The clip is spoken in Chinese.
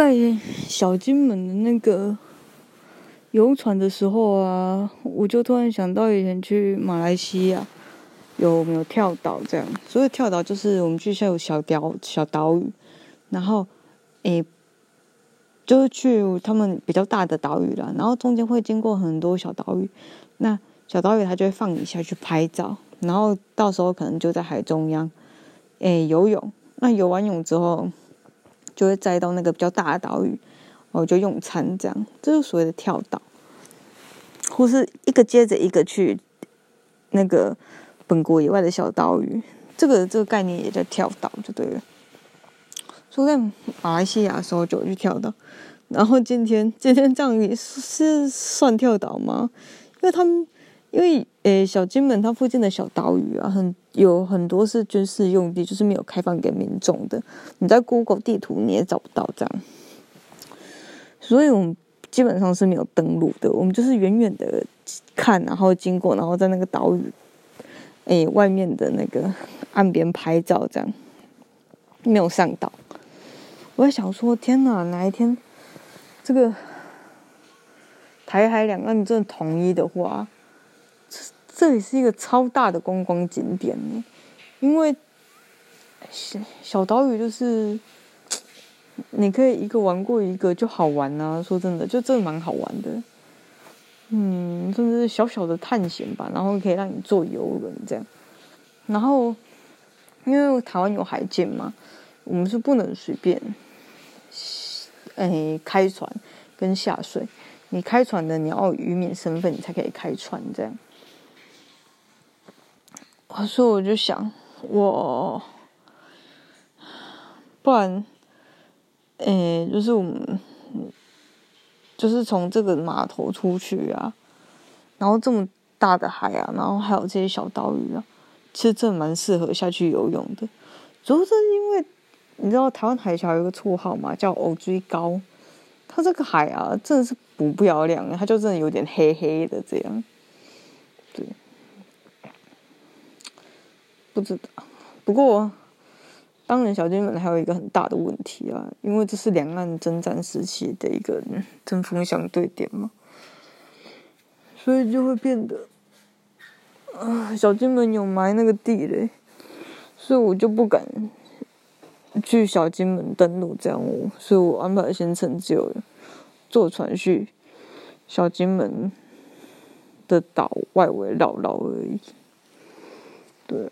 在小金门的那个游船的时候啊，我就突然想到以前去马来西亚有没有跳岛这样。所以跳岛就是我们去下有小岛小岛屿，然后诶，就是去他们比较大的岛屿了，然后中间会经过很多小岛屿，那小岛屿它就会放你下去拍照，然后到时候可能就在海中央诶游泳，那游完泳之后。就会载到那个比较大的岛屿，我就用餐这样，这就所谓的跳岛，或是一个接着一个去那个本国以外的小岛屿，这个这个概念也叫跳岛，就对了。所以在马来西亚的时候就去跳岛，然后今天今天这样也是算跳岛吗？因为他们因为诶小金门它附近的小岛屿啊很。有很多是军事用地，就是没有开放给民众的。你在 Google 地图你也找不到这样，所以我们基本上是没有登陆的。我们就是远远的看，然后经过，然后在那个岛屿诶外面的那个岸边拍照，这样没有上岛。我在想说，天哪，哪一天这个台海两岸真的统一的话。这里是一个超大的观光景点，因为小小岛屿就是你可以一个玩过一个就好玩啊。说真的，就真的蛮好玩的。嗯，甚至是小小的探险吧，然后可以让你坐游轮这样。然后因为台湾有海禁嘛，我们是不能随便哎开船跟下水。你开船的你要渔民身份，你才可以开船这样。所以我就想，我不然，诶，就是我们，就是从这个码头出去啊，然后这么大的海啊，然后还有这些小岛屿啊，其实真蛮适合下去游泳的。主要是因为你知道台湾海峡有一个绰号嘛，叫“欧追高”，它这个海啊，真的是不漂亮，它就真的有点黑黑的这样，对。不知道，不过当然，小金门还有一个很大的问题啊，因为这是两岸征战时期的一个针锋相对点嘛，所以就会变得啊，小金门有埋那个地雷，所以我就不敢去小金门登陆这样，所以我安排的行程只有坐船去小金门的岛外围绕绕而已，对。